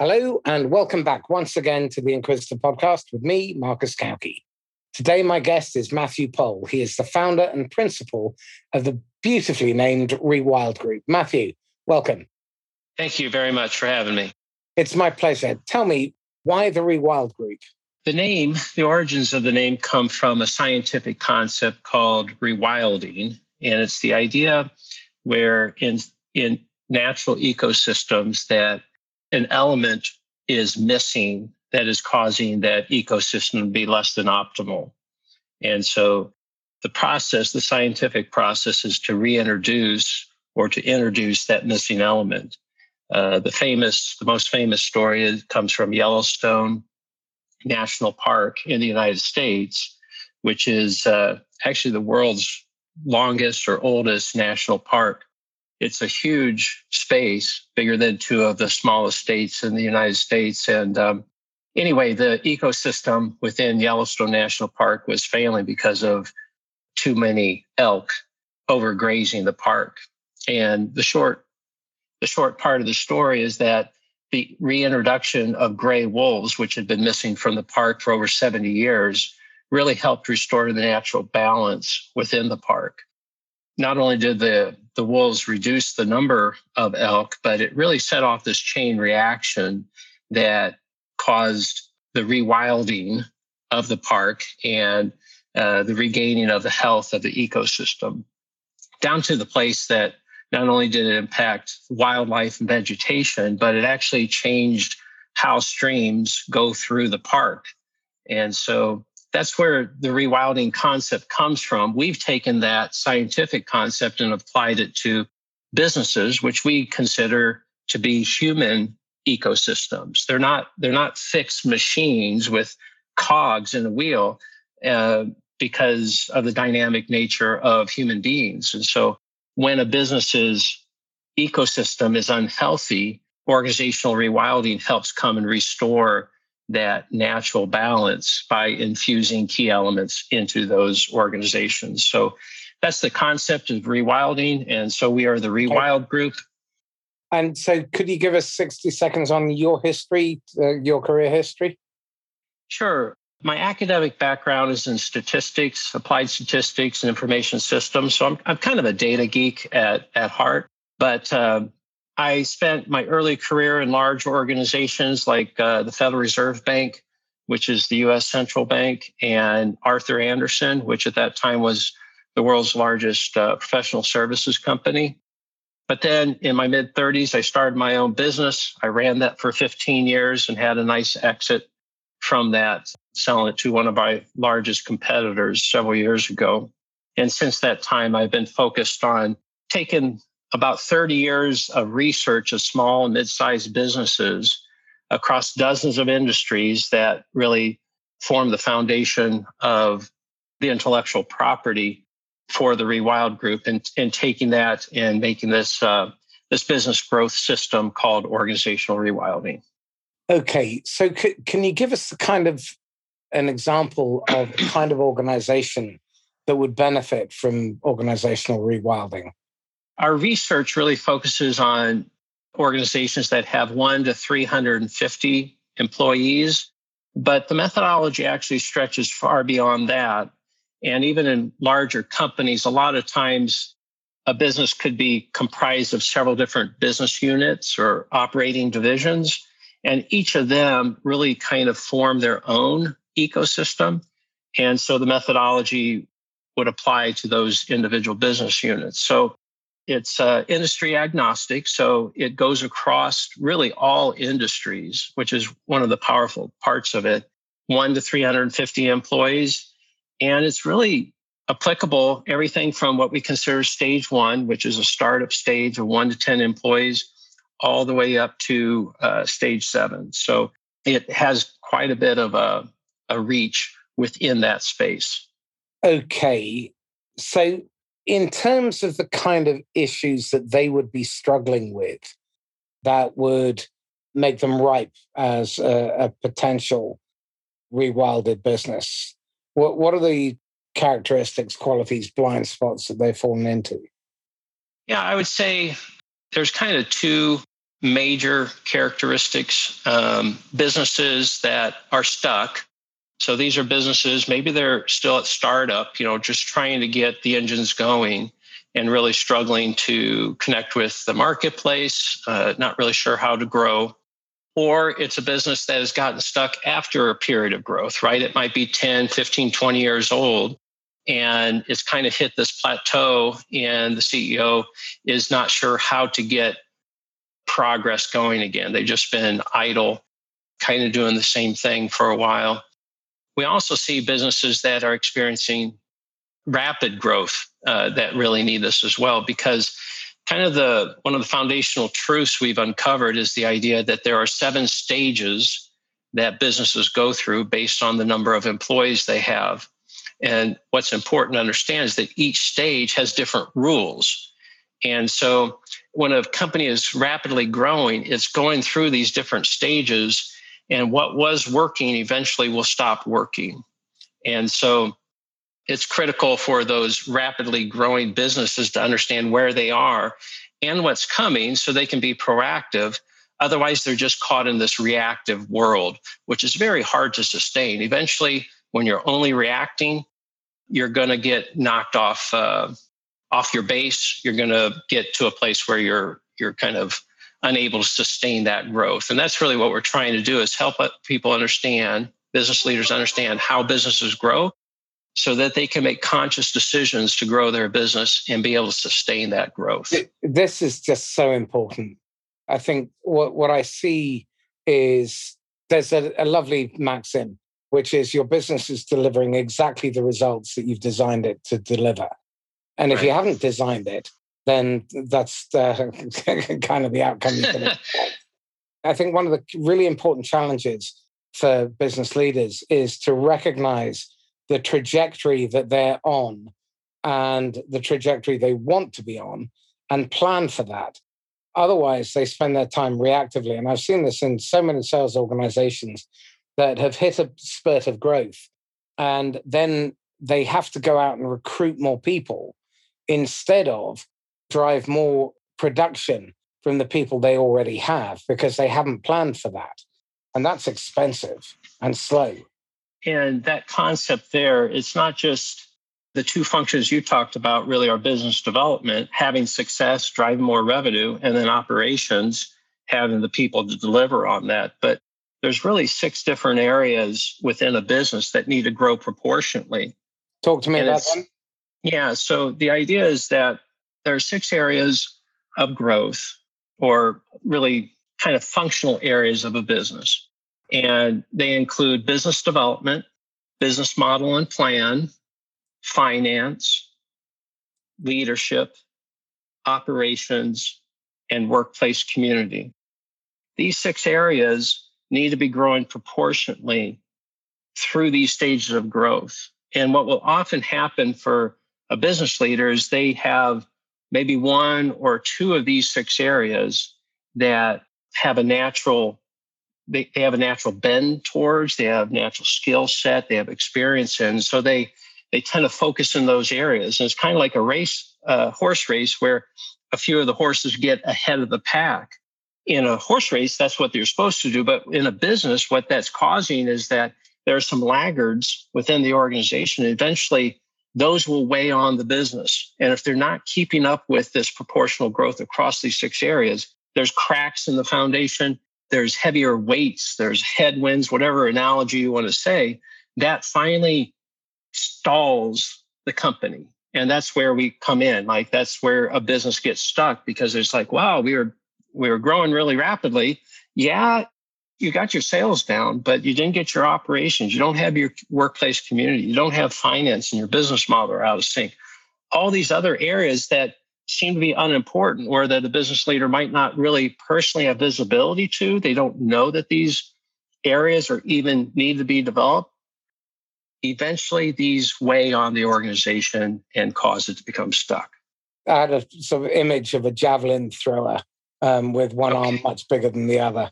Hello, and welcome back once again to the Inquisitor podcast with me, Marcus Cauchi. Today, my guest is Matthew Pohl. He is the founder and principal of the beautifully named Rewild Group. Matthew, welcome. Thank you very much for having me. It's my pleasure. Tell me, why the Rewild Group? The name, the origins of the name come from a scientific concept called rewilding. And it's the idea where in, in natural ecosystems that an element is missing that is causing that ecosystem to be less than optimal. And so the process, the scientific process, is to reintroduce or to introduce that missing element. Uh, the famous, the most famous story comes from Yellowstone National Park in the United States, which is uh, actually the world's longest or oldest national park. It's a huge space, bigger than two of the smallest states in the United States. And um, anyway, the ecosystem within Yellowstone National Park was failing because of too many elk overgrazing the park. And the short, the short part of the story is that the reintroduction of gray wolves, which had been missing from the park for over 70 years, really helped restore the natural balance within the park. Not only did the, the wolves reduce the number of elk, but it really set off this chain reaction that caused the rewilding of the park and uh, the regaining of the health of the ecosystem, down to the place that not only did it impact wildlife and vegetation, but it actually changed how streams go through the park. And so that's where the rewilding concept comes from. We've taken that scientific concept and applied it to businesses, which we consider to be human ecosystems. They're not they're not fixed machines with cogs in a wheel uh, because of the dynamic nature of human beings. And so, when a business's ecosystem is unhealthy, organizational rewilding helps come and restore that natural balance by infusing key elements into those organizations. So that's the concept of rewilding. And so we are the Rewild Group. And so, could you give us 60 seconds on your history, uh, your career history? Sure. My academic background is in statistics, applied statistics, and information systems. So I'm, I'm kind of a data geek at, at heart. But uh, I spent my early career in large organizations like uh, the Federal Reserve Bank, which is the US central bank, and Arthur Andersen, which at that time was the world's largest uh, professional services company. But then in my mid 30s, I started my own business. I ran that for 15 years and had a nice exit from that, selling it to one of my largest competitors several years ago. And since that time, I've been focused on taking about 30 years of research of small and mid sized businesses across dozens of industries that really form the foundation of the intellectual property for the Rewild Group and, and taking that and making this uh, this business growth system called organizational rewilding. Okay, so c- can you give us the kind of an example of the kind of organization that would benefit from organizational rewilding? Our research really focuses on organizations that have one to 350 employees, but the methodology actually stretches far beyond that and even in larger companies, a lot of times a business could be comprised of several different business units or operating divisions. And each of them really kind of form their own ecosystem. And so the methodology would apply to those individual business units. So it's uh, industry agnostic. So it goes across really all industries, which is one of the powerful parts of it. One to 350 employees and it's really applicable everything from what we consider stage one, which is a startup stage of one to 10 employees, all the way up to uh, stage seven. So it has quite a bit of a, a reach within that space. Okay. So, in terms of the kind of issues that they would be struggling with that would make them ripe as a, a potential rewilded business, what what are the characteristics, qualities, blind spots that they've fallen into? Yeah, I would say there's kind of two major characteristics um, businesses that are stuck. So these are businesses, maybe they're still at startup, you know, just trying to get the engines going and really struggling to connect with the marketplace, uh, not really sure how to grow. Or it's a business that has gotten stuck after a period of growth, right? It might be 10, 15, 20 years old and it's kind of hit this plateau and the ceo is not sure how to get progress going again they've just been idle kind of doing the same thing for a while we also see businesses that are experiencing rapid growth uh, that really need this as well because kind of the one of the foundational truths we've uncovered is the idea that there are seven stages that businesses go through based on the number of employees they have and what's important to understand is that each stage has different rules. And so when a company is rapidly growing, it's going through these different stages, and what was working eventually will stop working. And so it's critical for those rapidly growing businesses to understand where they are and what's coming so they can be proactive. Otherwise, they're just caught in this reactive world, which is very hard to sustain. Eventually, when you're only reacting, you're going to get knocked off uh, off your base. You're going to get to a place where you're you're kind of unable to sustain that growth. And that's really what we're trying to do is help people understand, business leaders understand how businesses grow so that they can make conscious decisions to grow their business and be able to sustain that growth. This is just so important. I think what, what I see is there's a, a lovely maxim which is your business is delivering exactly the results that you've designed it to deliver. And if right. you haven't designed it, then that's the, kind of the outcome you're going to I think one of the really important challenges for business leaders is to recognize the trajectory that they're on and the trajectory they want to be on and plan for that. Otherwise, they spend their time reactively. And I've seen this in so many sales organizations that have hit a spurt of growth and then they have to go out and recruit more people instead of drive more production from the people they already have because they haven't planned for that. And that's expensive and slow. And that concept there, it's not just the two functions you talked about really are business development, having success, driving more revenue, and then operations, having the people to deliver on that. But there's really six different areas within a business that need to grow proportionately. Talk to me and about them. Yeah. So the idea is that there are six areas of growth, or really kind of functional areas of a business. And they include business development, business model and plan, finance, leadership, operations, and workplace community. These six areas need to be growing proportionately through these stages of growth. And what will often happen for a business leader is they have maybe one or two of these six areas that have a natural they, they have a natural bend towards they have natural skill set they have experience in so they they tend to focus in those areas and it's kind of like a race uh, horse race where a few of the horses get ahead of the pack in a horse race, that's what they're supposed to do. But in a business, what that's causing is that there are some laggards within the organization. Eventually, those will weigh on the business. And if they're not keeping up with this proportional growth across these six areas, there's cracks in the foundation, there's heavier weights, there's headwinds, whatever analogy you want to say, that finally stalls the company. And that's where we come in. Like that's where a business gets stuck because it's like, wow, we were we were growing really rapidly. Yeah, you got your sales down, but you didn't get your operations. You don't have your workplace community. You don't have finance and your business model are out of sync. All these other areas that seem to be unimportant or that the business leader might not really personally have visibility to, they don't know that these areas or even need to be developed. Eventually, these weigh on the organization and cause it to become stuck. I had a sort of image of a javelin thrower um, with one okay. arm much bigger than the other.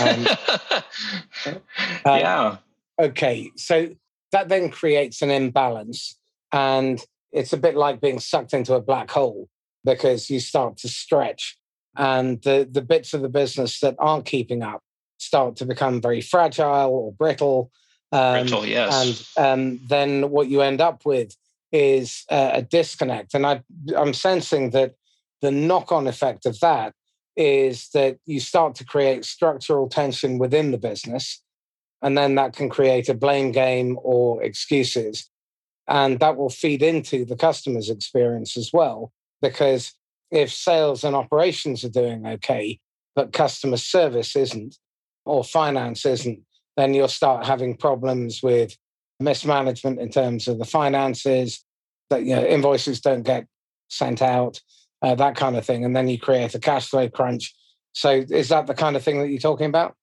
Um, uh, yeah. Okay. So that then creates an imbalance. And it's a bit like being sucked into a black hole because you start to stretch and the, the bits of the business that aren't keeping up start to become very fragile or brittle. Um, brittle, yes. And um, then what you end up with is uh, a disconnect. And I, I'm sensing that the knock on effect of that is that you start to create structural tension within the business. And then that can create a blame game or excuses. And that will feed into the customer's experience as well. Because if sales and operations are doing okay, but customer service isn't, or finance isn't, then you'll start having problems with mismanagement in terms of the finances, that you know, invoices don't get sent out, uh, that kind of thing. And then you create a cash flow crunch. So is that the kind of thing that you're talking about?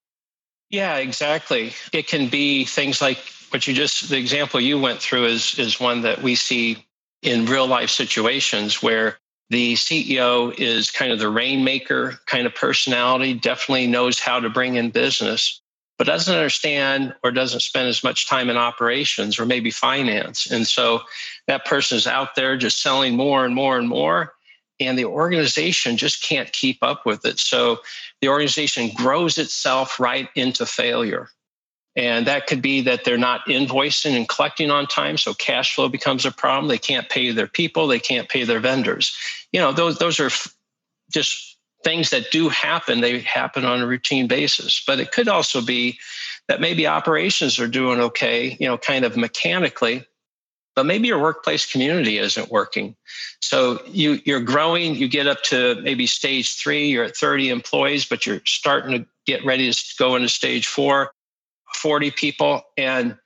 Yeah, exactly. It can be things like what you just the example you went through is is one that we see in real life situations where the CEO is kind of the rainmaker kind of personality, definitely knows how to bring in business, but doesn't understand or doesn't spend as much time in operations or maybe finance. And so that person is out there just selling more and more and more. And the organization just can't keep up with it. So the organization grows itself right into failure. And that could be that they're not invoicing and collecting on time. So cash flow becomes a problem. They can't pay their people, they can't pay their vendors. You know, those, those are just things that do happen. They happen on a routine basis. But it could also be that maybe operations are doing okay, you know, kind of mechanically, but maybe your workplace community isn't working. So you, you're growing, you get up to maybe stage three, you're at 30 employees, but you're starting to get ready to go into stage four 40 people and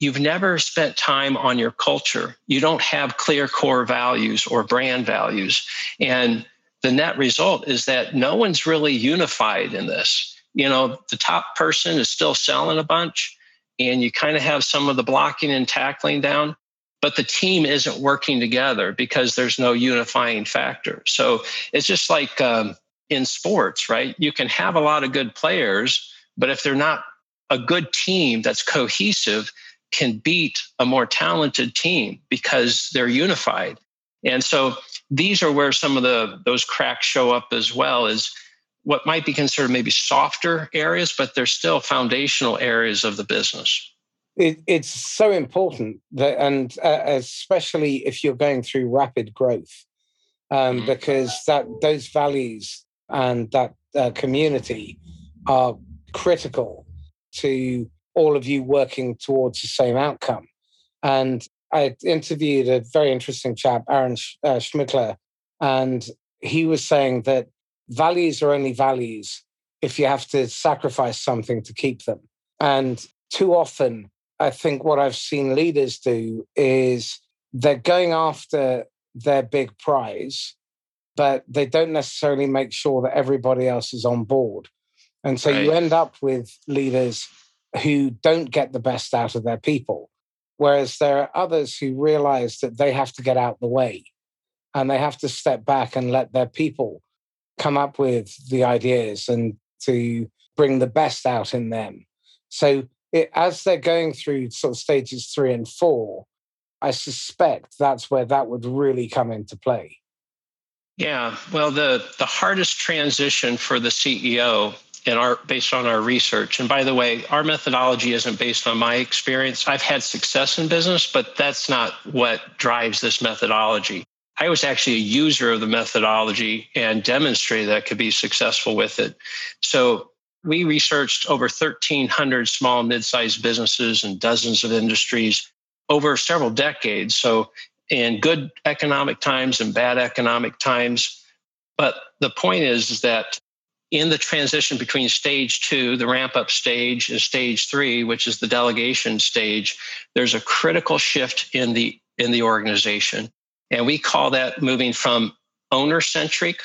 you've never spent time on your culture. You don't have clear core values or brand values. And the net result is that no one's really unified in this. You know, the top person is still selling a bunch, and you kind of have some of the blocking and tackling down, but the team isn't working together because there's no unifying factor. So it's just like um, in sports, right? You can have a lot of good players, but if they're not a good team that's cohesive can beat a more talented team because they're unified. And so these are where some of the those cracks show up as well as what might be considered maybe softer areas, but they're still foundational areas of the business. It, it's so important that, and uh, especially if you're going through rapid growth, um, mm-hmm. because that those values and that uh, community are critical to all of you working towards the same outcome. And I interviewed a very interesting chap, Aaron uh, Schmickler, and he was saying that values are only values if you have to sacrifice something to keep them. And too often, I think what I've seen leaders do is they're going after their big prize, but they don't necessarily make sure that everybody else is on board. And so right. you end up with leaders who don't get the best out of their people. Whereas there are others who realize that they have to get out the way and they have to step back and let their people come up with the ideas and to bring the best out in them. So it, as they're going through sort of stages three and four, I suspect that's where that would really come into play. Yeah, well, the the hardest transition for the CEO in our based on our research and by the way our methodology isn't based on my experience. I've had success in business but that's not what drives this methodology. I was actually a user of the methodology and demonstrated that I could be successful with it. So we researched over 1300 small mid-sized businesses and dozens of industries over several decades so in good economic times and bad economic times but the point is, is that in the transition between stage two, the ramp up stage, and stage three, which is the delegation stage, there's a critical shift in the in the organization. And we call that moving from owner centric,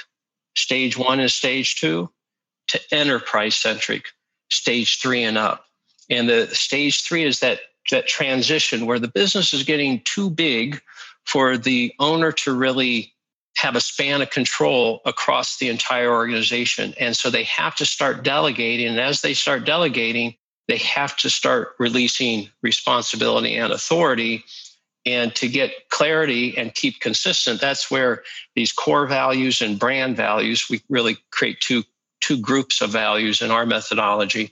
stage one and stage two, to enterprise centric, stage three and up. And the stage three is that that transition where the business is getting too big for the owner to really have a span of control across the entire organization. And so they have to start delegating. And as they start delegating, they have to start releasing responsibility and authority. And to get clarity and keep consistent, that's where these core values and brand values, we really create two, two groups of values in our methodology.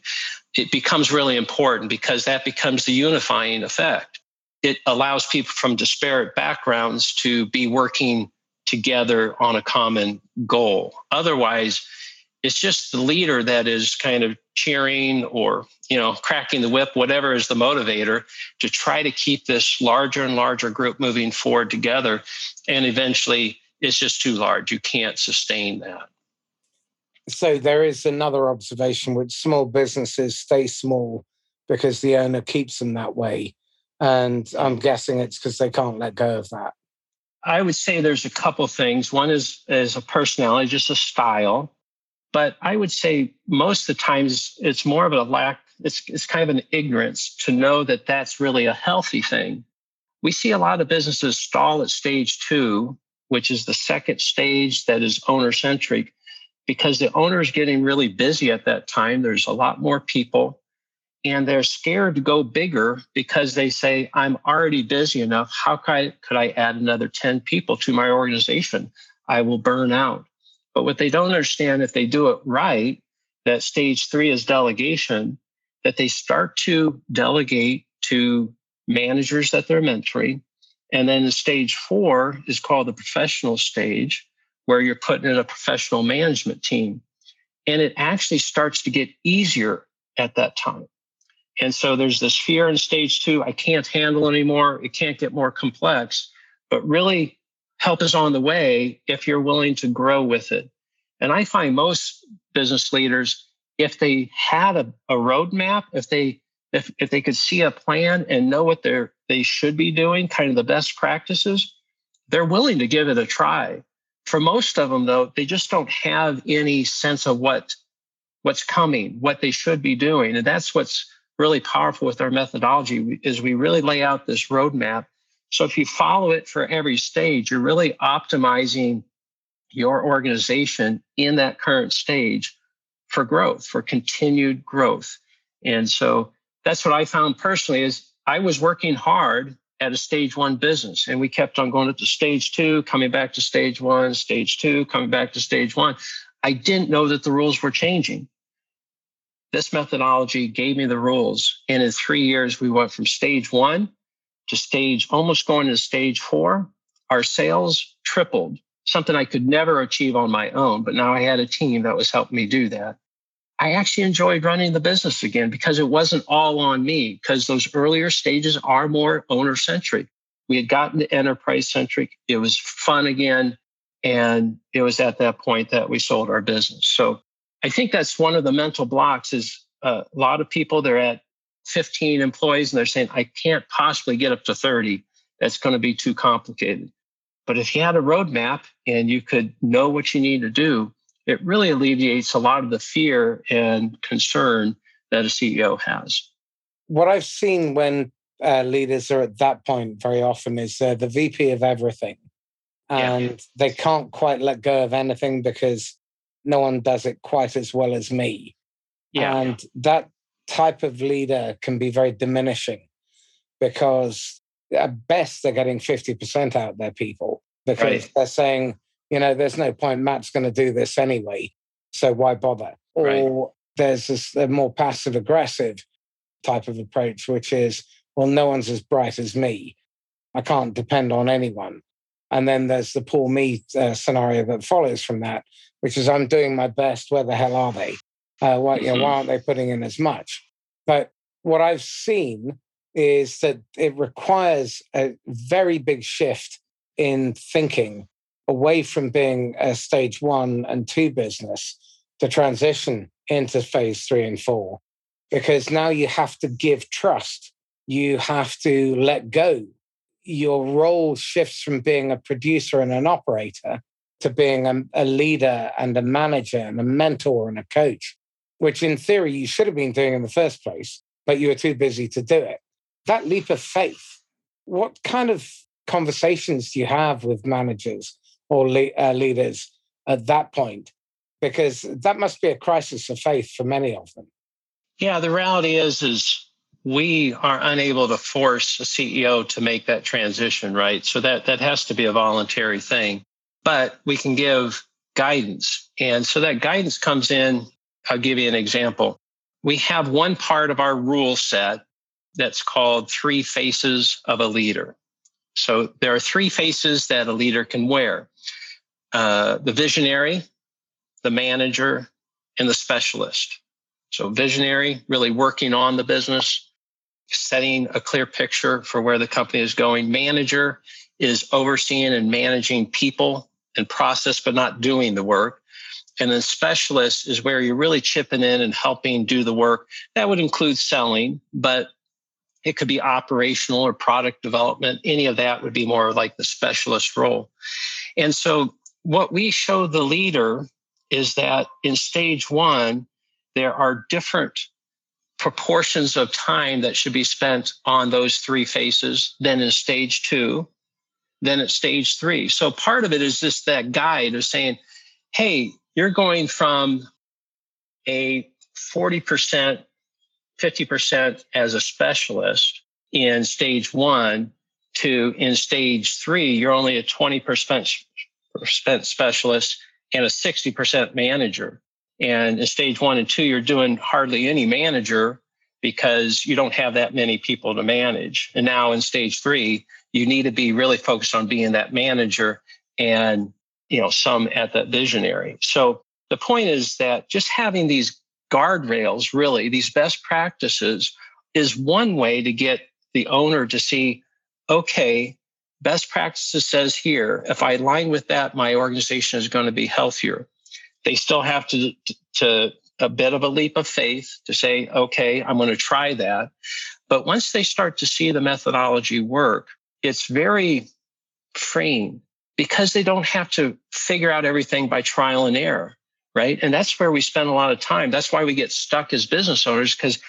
It becomes really important because that becomes the unifying effect. It allows people from disparate backgrounds to be working together on a common goal. Otherwise, it's just the leader that is kind of cheering or you know cracking the whip whatever is the motivator to try to keep this larger and larger group moving forward together and eventually it's just too large you can't sustain that so there is another observation which small businesses stay small because the owner keeps them that way. And i'm guessing it's because they can't let go of that. I would say there's a couple things. One is is a personality just a style. But I would say most of the times it's more of a lack, it's, it's kind of an ignorance to know that that's really a healthy thing. We see a lot of businesses stall at stage two, which is the second stage that is owner centric, because the owner is getting really busy at that time. There's a lot more people and they're scared to go bigger because they say, I'm already busy enough. How could I, could I add another 10 people to my organization? I will burn out. But what they don't understand, if they do it right, that stage three is delegation, that they start to delegate to managers that they're mentoring. And then the stage four is called the professional stage, where you're putting in a professional management team. And it actually starts to get easier at that time. And so there's this fear in stage two I can't handle anymore. It can't get more complex. But really, help is on the way if you're willing to grow with it. And I find most business leaders, if they had a, a roadmap, if they if, if they could see a plan and know what they're they should be doing, kind of the best practices, they're willing to give it a try. For most of them, though, they just don't have any sense of what what's coming, what they should be doing, and that's what's really powerful with our methodology is we really lay out this roadmap so if you follow it for every stage, you're really optimizing your organization in that current stage for growth, for continued growth. And so that's what I found personally is I was working hard at a stage one business and we kept on going up to stage two, coming back to stage one, stage two, coming back to stage one. I didn't know that the rules were changing. This methodology gave me the rules. And in three years, we went from stage one to stage, almost going to stage four, our sales tripled, something I could never achieve on my own. But now I had a team that was helping me do that. I actually enjoyed running the business again because it wasn't all on me, because those earlier stages are more owner centric. We had gotten to enterprise centric. It was fun again. And it was at that point that we sold our business. So I think that's one of the mental blocks is uh, a lot of people, they're at 15 employees and they're saying, I can't possibly get up to 30. That's going to be too complicated. But if you had a roadmap and you could know what you need to do, it really alleviates a lot of the fear and concern that a CEO has. What I've seen when uh, leaders are at that point very often is uh, the VP of everything. And yeah. they can't quite let go of anything because no one does it quite as well as me. Yeah. And that type of leader can be very diminishing because at best they're getting 50% out of their people because right. they're saying, you know, there's no point, Matt's going to do this anyway. So why bother? Or right. there's this a more passive aggressive type of approach, which is, well, no one's as bright as me. I can't depend on anyone. And then there's the poor me uh, scenario that follows from that, which is I'm doing my best. Where the hell are they? Uh, why, you know, why aren't they putting in as much? But what I've seen is that it requires a very big shift in thinking away from being a stage one and two business to transition into phase three and four. Because now you have to give trust, you have to let go. Your role shifts from being a producer and an operator to being a, a leader and a manager and a mentor and a coach which in theory you should have been doing in the first place, but you were too busy to do it. That leap of faith, what kind of conversations do you have with managers or le- uh, leaders at that point? Because that must be a crisis of faith for many of them. Yeah, the reality is, is we are unable to force a CEO to make that transition, right? So that that has to be a voluntary thing. But we can give guidance. And so that guidance comes in. I'll give you an example. We have one part of our rule set that's called three faces of a leader. So there are three faces that a leader can wear uh, the visionary, the manager, and the specialist. So, visionary, really working on the business, setting a clear picture for where the company is going. Manager is overseeing and managing people and process, but not doing the work. And then specialist is where you're really chipping in and helping do the work. That would include selling, but it could be operational or product development. Any of that would be more like the specialist role. And so, what we show the leader is that in stage one, there are different proportions of time that should be spent on those three faces than in stage two, then at stage three. So part of it is just that guide of saying, hey, you're going from a 40%, 50% as a specialist in stage one to in stage three, you're only a 20% specialist and a 60% manager. And in stage one and two, you're doing hardly any manager because you don't have that many people to manage. And now in stage three, you need to be really focused on being that manager and you know some at that visionary. So the point is that just having these guardrails, really, these best practices, is one way to get the owner to see, okay, best practices says here, if I align with that, my organization is going to be healthier. They still have to, to a bit of a leap of faith to say, okay, I'm going to try that. But once they start to see the methodology work, it's very freeing because they don't have to figure out everything by trial and error, right? And that's where we spend a lot of time. That's why we get stuck as business owners because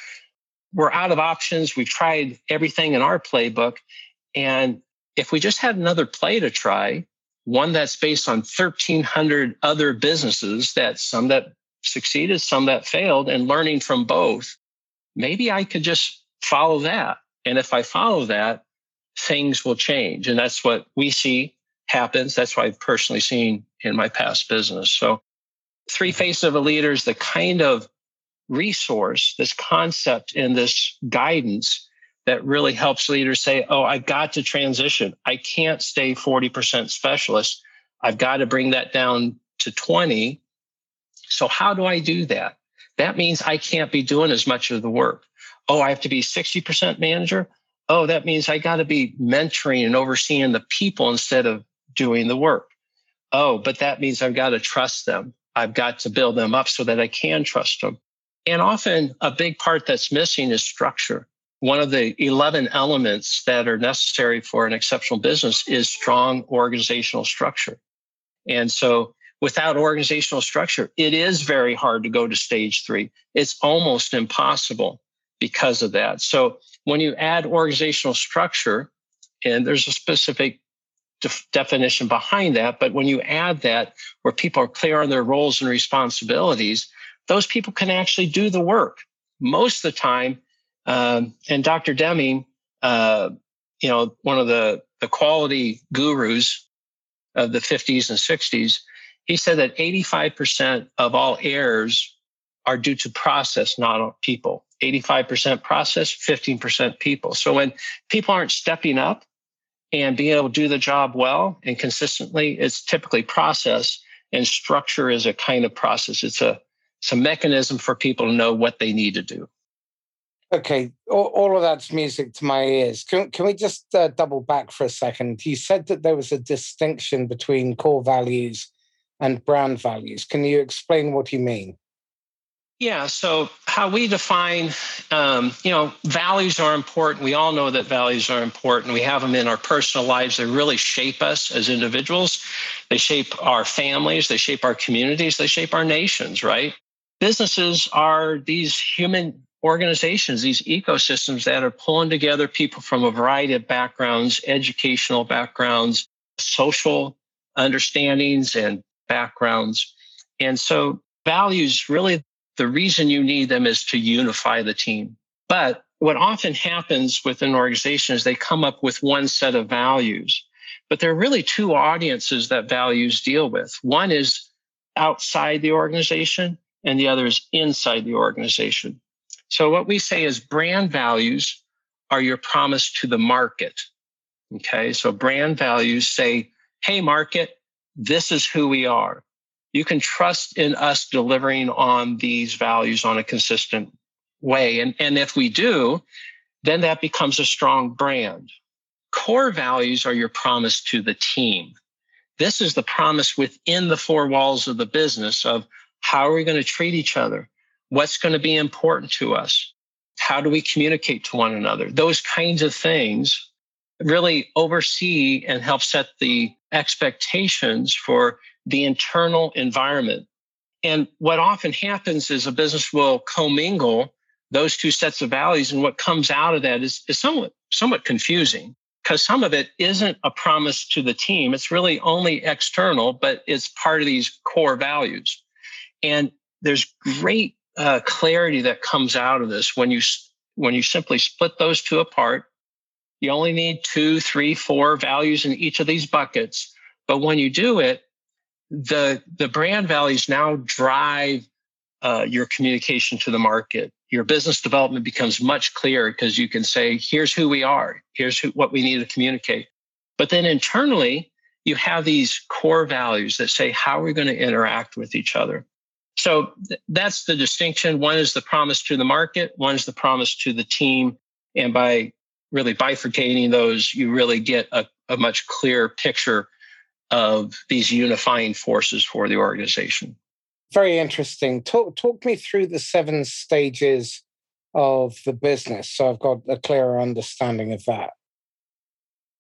we're out of options. We've tried everything in our playbook. And if we just had another play to try, one that's based on 1,300 other businesses that some that succeeded, some that failed, and learning from both, maybe I could just follow that. And if I follow that, things will change. And that's what we see happens. That's what I've personally seen in my past business. So, three mm-hmm. faces of a leader is the kind of resource, this concept, and this guidance that really helps leaders say, oh, I've got to transition. I can't stay 40% specialist. I've got to bring that down to 20. So how do I do that? That means I can't be doing as much of the work. Oh, I have to be 60% manager. Oh, that means I got to be mentoring and overseeing the people instead of doing the work. Oh, but that means I've got to trust them. I've got to build them up so that I can trust them. And often a big part that's missing is structure one of the 11 elements that are necessary for an exceptional business is strong organizational structure. And so without organizational structure, it is very hard to go to stage three. It's almost impossible because of that. So when you add organizational structure, and there's a specific def- definition behind that, but when you add that where people are clear on their roles and responsibilities, those people can actually do the work. Most of the time, um, and Dr. Deming, uh, you know, one of the, the quality gurus of the 50s and 60s, he said that 85% of all errors are due to process, not people. 85% process, 15% people. So when people aren't stepping up and being able to do the job well and consistently, it's typically process and structure is a kind of process. It's a it's a mechanism for people to know what they need to do. Okay, all, all, of that's music to my ears. Can, can we just uh, double back for a second? You said that there was a distinction between core values and brand values. Can you explain what you mean? Yeah, so how we define, um, you know, values are important. We all know that values are important. We have them in our personal lives. They really shape us as individuals. They shape our families. They shape our communities. They shape our nations, right? Businesses are these human organizations, these ecosystems that are pulling together people from a variety of backgrounds, educational backgrounds, social understandings and backgrounds. And so values really the reason you need them is to unify the team. But what often happens with an organization is they come up with one set of values, but there are really two audiences that values deal with. One is outside the organization, and the other is inside the organization. So, what we say is brand values are your promise to the market. Okay, so brand values say, hey, market, this is who we are. You can trust in us delivering on these values on a consistent way. And, and if we do, then that becomes a strong brand. Core values are your promise to the team. This is the promise within the four walls of the business of how are we going to treat each other? What's going to be important to us? How do we communicate to one another? Those kinds of things really oversee and help set the expectations for the internal environment. And what often happens is a business will commingle those two sets of values. And what comes out of that is, is somewhat, somewhat confusing because some of it isn't a promise to the team. It's really only external, but it's part of these core values. And there's great uh, clarity that comes out of this when you when you simply split those two apart you only need two, three, four values in each of these buckets. But when you do it, the, the brand values now drive uh, your communication to the market. Your business development becomes much clearer because you can say, here's who we are, here's who, what we need to communicate. But then internally, you have these core values that say, how are we going to interact with each other? So th- that's the distinction. One is the promise to the market, one is the promise to the team. And by really bifurcating those, you really get a, a much clearer picture of these unifying forces for the organization. Very interesting. Talk, talk me through the seven stages of the business so I've got a clearer understanding of that.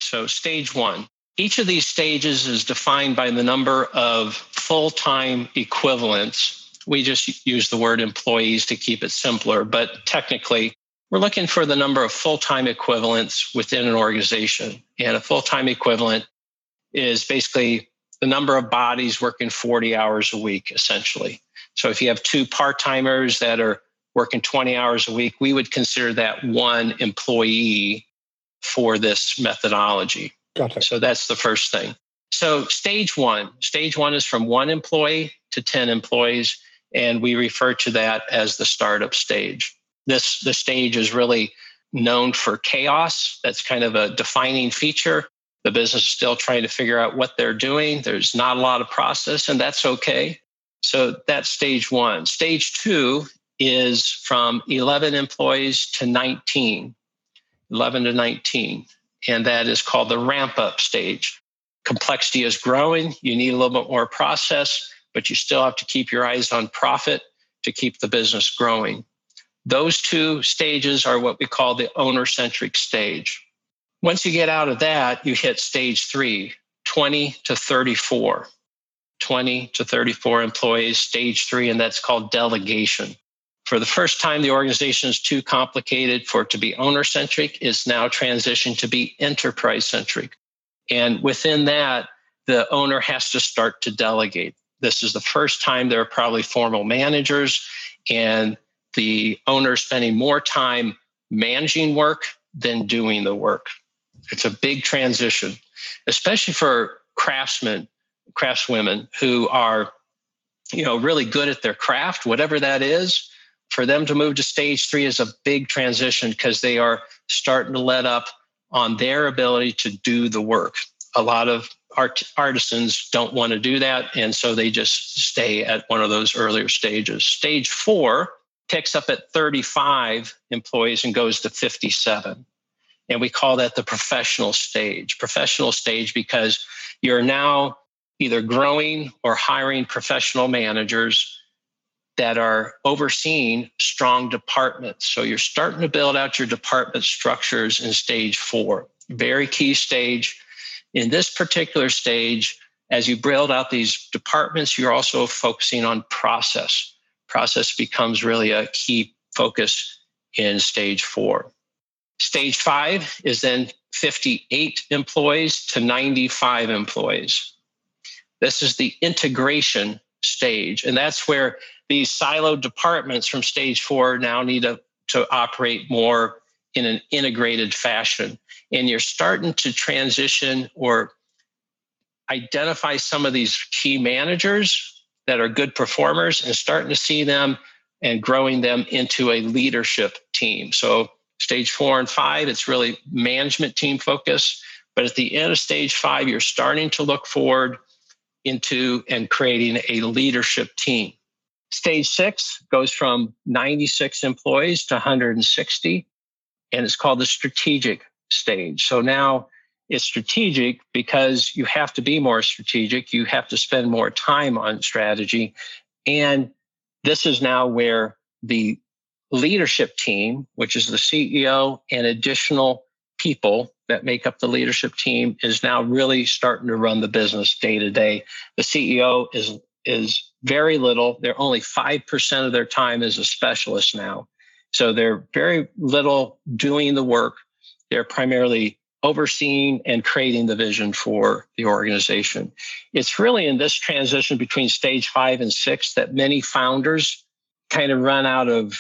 So, stage one each of these stages is defined by the number of full time equivalents. We just use the word employees to keep it simpler, but technically, we're looking for the number of full time equivalents within an organization. And a full time equivalent is basically the number of bodies working 40 hours a week, essentially. So if you have two part timers that are working 20 hours a week, we would consider that one employee for this methodology. Got it. So that's the first thing. So stage one, stage one is from one employee to 10 employees, and we refer to that as the startup stage this the stage is really known for chaos. That's kind of a defining feature. The business is still trying to figure out what they're doing. There's not a lot of process, and that's okay. So that's stage one. Stage two is from 11 employees to 19, 11 to 19. And that is called the ramp up stage. Complexity is growing. You need a little bit more process, but you still have to keep your eyes on profit to keep the business growing. Those two stages are what we call the owner centric stage. Once you get out of that, you hit stage three 20 to 34. 20 to 34 employees, stage three, and that's called delegation. For the first time, the organization is too complicated for it to be owner centric. It's now transitioned to be enterprise centric. And within that, the owner has to start to delegate. This is the first time there are probably formal managers, and the owner spending more time managing work than doing the work. It's a big transition, especially for craftsmen, craftswomen who are, you know, really good at their craft, whatever that is. For them to move to stage three is a big transition because they are starting to let up on their ability to do the work. A lot of art, artisans don't want to do that. And so they just stay at one of those earlier stages. Stage four picks up at 35 employees and goes to 57. And we call that the professional stage. Professional stage because you're now either growing or hiring professional managers that are overseeing strong departments. So you're starting to build out your department structures in stage four. Very key stage. In this particular stage, as you build out these departments, you're also focusing on process process becomes really a key focus in stage four. Stage five is then 58 employees to 95 employees. This is the integration stage. And that's where these siloed departments from stage four now need to, to operate more in an integrated fashion. And you're starting to transition or identify some of these key managers that are good performers and starting to see them and growing them into a leadership team. So, stage four and five, it's really management team focus. But at the end of stage five, you're starting to look forward into and creating a leadership team. Stage six goes from 96 employees to 160, and it's called the strategic stage. So now it's strategic because you have to be more strategic. You have to spend more time on strategy. And this is now where the leadership team, which is the CEO and additional people that make up the leadership team, is now really starting to run the business day to day. The CEO is is very little. They're only 5% of their time as a specialist now. So they're very little doing the work. They're primarily overseeing and creating the vision for the organization. It's really in this transition between stage five and six that many founders kind of run out of,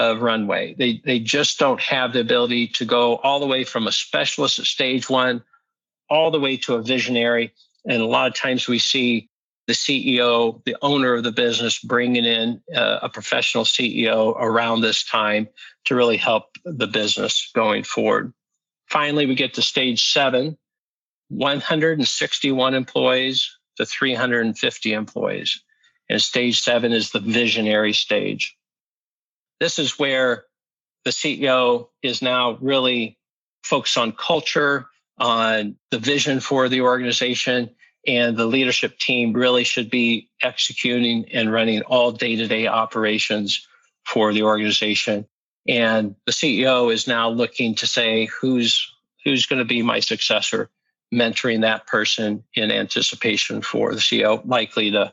of runway. They, they just don't have the ability to go all the way from a specialist at stage one all the way to a visionary. And a lot of times we see the CEO, the owner of the business, bringing in uh, a professional CEO around this time to really help the business going forward. Finally, we get to stage seven 161 employees to 350 employees. And stage seven is the visionary stage. This is where the CEO is now really focused on culture, on the vision for the organization, and the leadership team really should be executing and running all day to day operations for the organization. And the CEO is now looking to say who's who's going to be my successor, mentoring that person in anticipation for the CEO likely to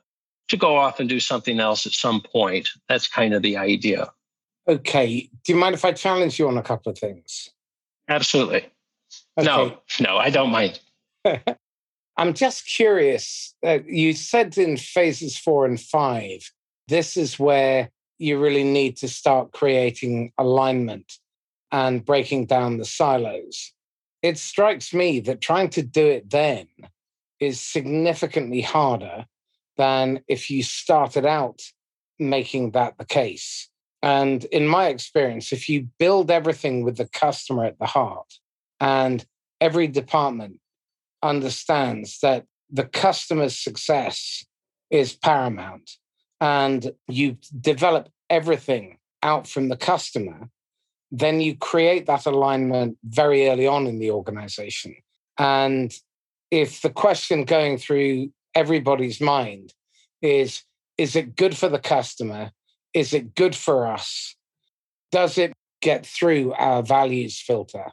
to go off and do something else at some point. That's kind of the idea. Okay. Do you mind if I challenge you on a couple of things? Absolutely. Okay. No, no, I don't mind. I'm just curious. Uh, you said in phases four and five, this is where you really need to start creating alignment and breaking down the silos. It strikes me that trying to do it then is significantly harder than if you started out making that the case. And in my experience, if you build everything with the customer at the heart and every department understands that the customer's success is paramount and you develop everything out from the customer, then you create that alignment very early on in the organization. And if the question going through everybody's mind is is it good for the customer? Is it good for us? Does it get through our values filter?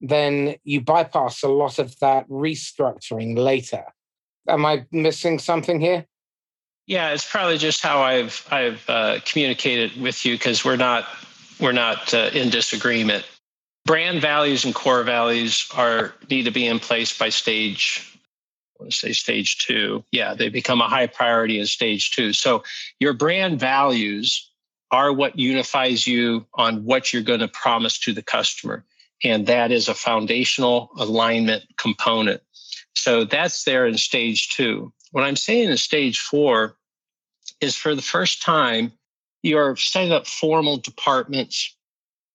Then you bypass a lot of that restructuring later. Am I missing something here? Yeah, it's probably just how I've I've uh, communicated with you because we're not we're not uh, in disagreement. Brand values and core values are need to be in place by stage. To say stage two. Yeah, they become a high priority in stage two. So your brand values are what unifies you on what you're going to promise to the customer, and that is a foundational alignment component. So that's there in stage two. What I'm saying in stage four is for the first time, you're setting up formal departments.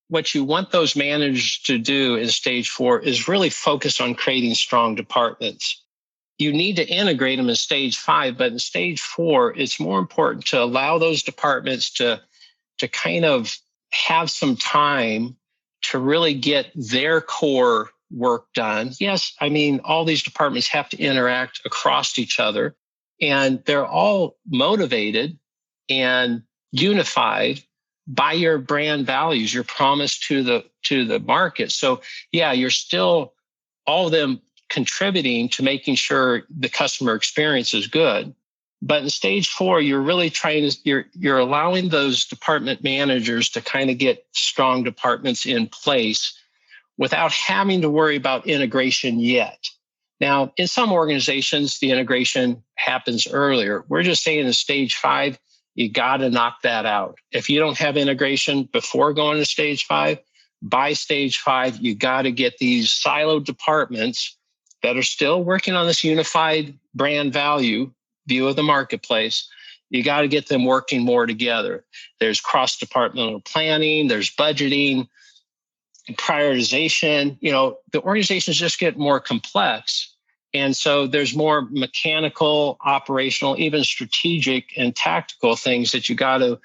What you want those managers to do in stage four is really focus on creating strong departments. You need to integrate them in stage five, but in stage four, it's more important to allow those departments to, to kind of have some time to really get their core work done. Yes, I mean, all these departments have to interact across each other, and they're all motivated and unified by your brand values, your promise to the to the market. So yeah, you're still all of them contributing to making sure the customer experience is good. But in stage four, you're really trying to you're you're allowing those department managers to kind of get strong departments in place without having to worry about integration yet. Now, in some organizations, the integration happens earlier. We're just saying in stage five, you got to knock that out. If you don't have integration before going to stage five, by stage five, you got to get these siloed departments that are still working on this unified brand value view of the marketplace. You got to get them working more together. There's cross departmental planning, there's budgeting, prioritization. You know, the organizations just get more complex. And so there's more mechanical, operational, even strategic and tactical things that you got to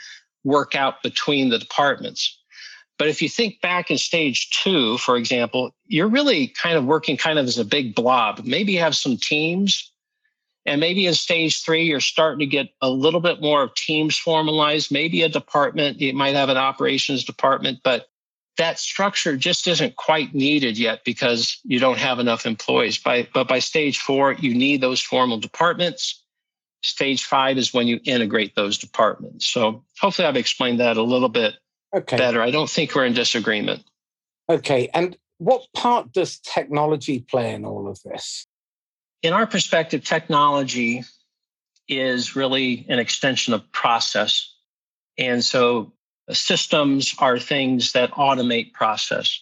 work out between the departments. But if you think back in stage two, for example, you're really kind of working kind of as a big blob. Maybe you have some teams. And maybe in stage three, you're starting to get a little bit more of teams formalized, maybe a department. You might have an operations department, but that structure just isn't quite needed yet because you don't have enough employees. By, but by stage four, you need those formal departments. Stage five is when you integrate those departments. So hopefully I've explained that a little bit okay. better. I don't think we're in disagreement. Okay. And what part does technology play in all of this? In our perspective, technology is really an extension of process. And so uh, systems are things that automate process.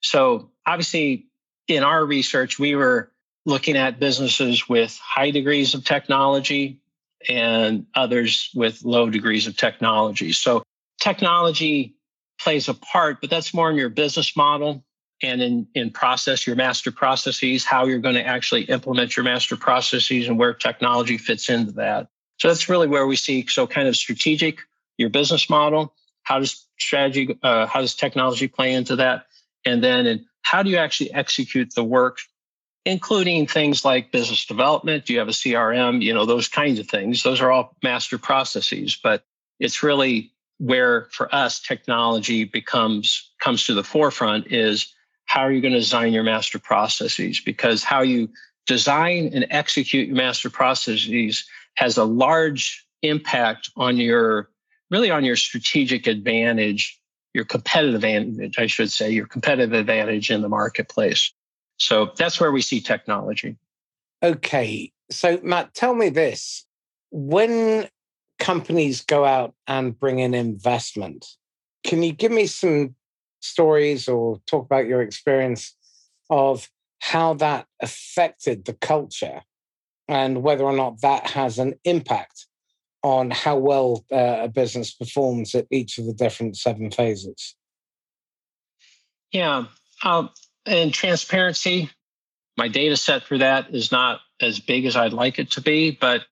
So obviously, in our research, we were looking at businesses with high degrees of technology and others with low degrees of technology. So technology plays a part, but that's more in your business model and in, in process, your master processes, how you're going to actually implement your master processes and where technology fits into that. So that's really where we see so kind of strategic, your business model, how does strategy, uh, how does technology play into that? And then and how do you actually execute the work, including things like business development? Do you have a CRM? You know, those kinds of things. Those are all master processes, but it's really where for us technology becomes comes to the forefront is how are you going to design your master processes? Because how you design and execute your master processes has a large impact on your really on your strategic advantage your competitive advantage i should say your competitive advantage in the marketplace. So that's where we see technology. Okay so matt tell me this. When companies go out and bring in investment. Can you give me some stories or talk about your experience of how that affected the culture and whether or not that has an impact on how well uh, a business performs at each of the different seven phases? Yeah. Um, and transparency, my data set for that is not as big as I'd like it to be, but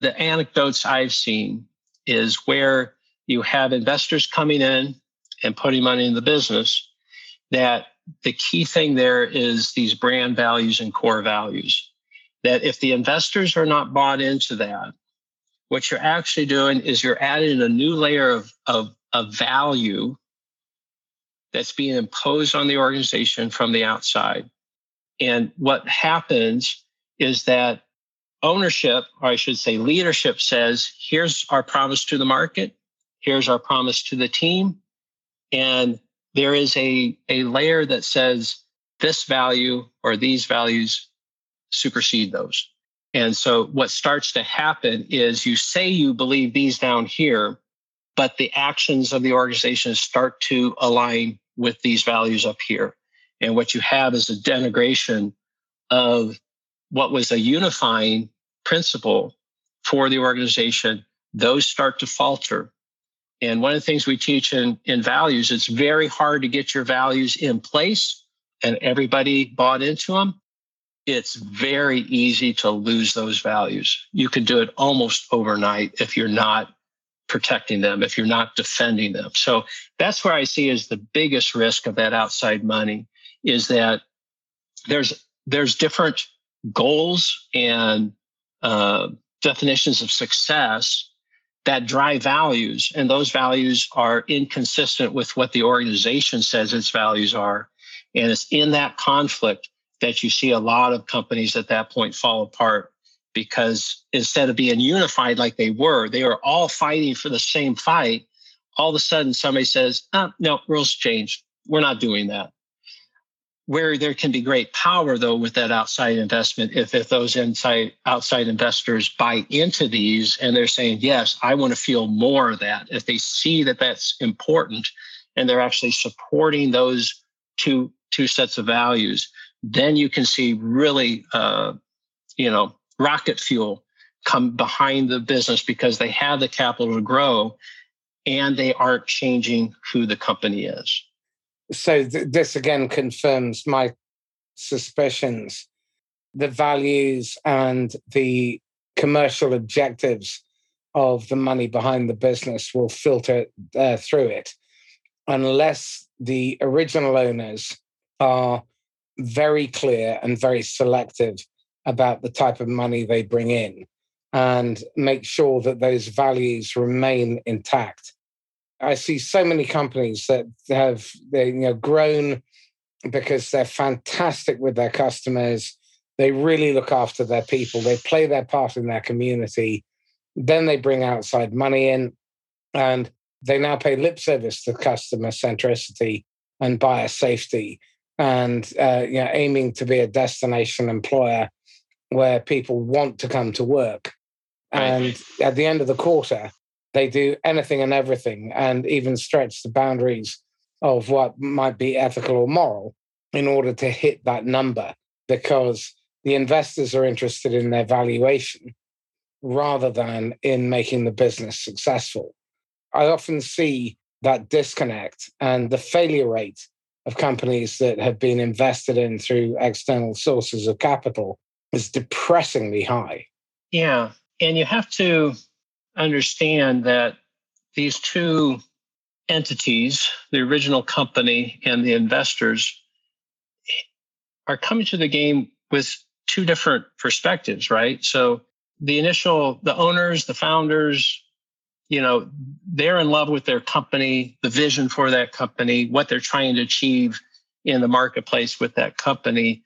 the anecdotes I've seen is where you have investors coming in and putting money in the business that the key thing there is these brand values and core values. That if the investors are not bought into that what you're actually doing is you're adding a new layer of, of, of value that's being imposed on the organization from the outside. And what happens is that ownership, or I should say leadership, says here's our promise to the market, here's our promise to the team. And there is a, a layer that says this value or these values supersede those. And so what starts to happen is you say you believe these down here, but the actions of the organization start to align with these values up here. And what you have is a denigration of what was a unifying principle for the organization, those start to falter. And one of the things we teach in, in values, it's very hard to get your values in place and everybody bought into them. It's very easy to lose those values. You can do it almost overnight if you're not protecting them, if you're not defending them. So that's where I see as the biggest risk of that outside money is that there's there's different goals and uh, definitions of success that drive values, and those values are inconsistent with what the organization says its values are. And it's in that conflict that you see a lot of companies at that point fall apart because instead of being unified like they were, they were all fighting for the same fight. All of a sudden, somebody says, oh, no, rules changed. We're not doing that where there can be great power though with that outside investment if, if those inside outside investors buy into these and they're saying yes i want to feel more of that if they see that that's important and they're actually supporting those two two sets of values, then you can see really, uh, you know, rocket fuel come behind the business because they have the capital to grow and they aren't changing who the company is. So th- this again confirms my suspicions. The values and the commercial objectives of the money behind the business will filter uh, through it unless the original owners are very clear and very selective about the type of money they bring in and make sure that those values remain intact. I see so many companies that have they, you know grown because they're fantastic with their customers. They really look after their people. They play their part in their community. Then they bring outside money in, and they now pay lip service to customer centricity and buyer safety, and uh, you know, aiming to be a destination employer where people want to come to work. And at the end of the quarter, they do anything and everything, and even stretch the boundaries of what might be ethical or moral in order to hit that number because the investors are interested in their valuation rather than in making the business successful. I often see that disconnect and the failure rate of companies that have been invested in through external sources of capital is depressingly high. Yeah. And you have to understand that these two entities, the original company and the investors, are coming to the game with two different perspectives, right? So the initial, the owners, the founders, you know, they're in love with their company, the vision for that company, what they're trying to achieve in the marketplace with that company,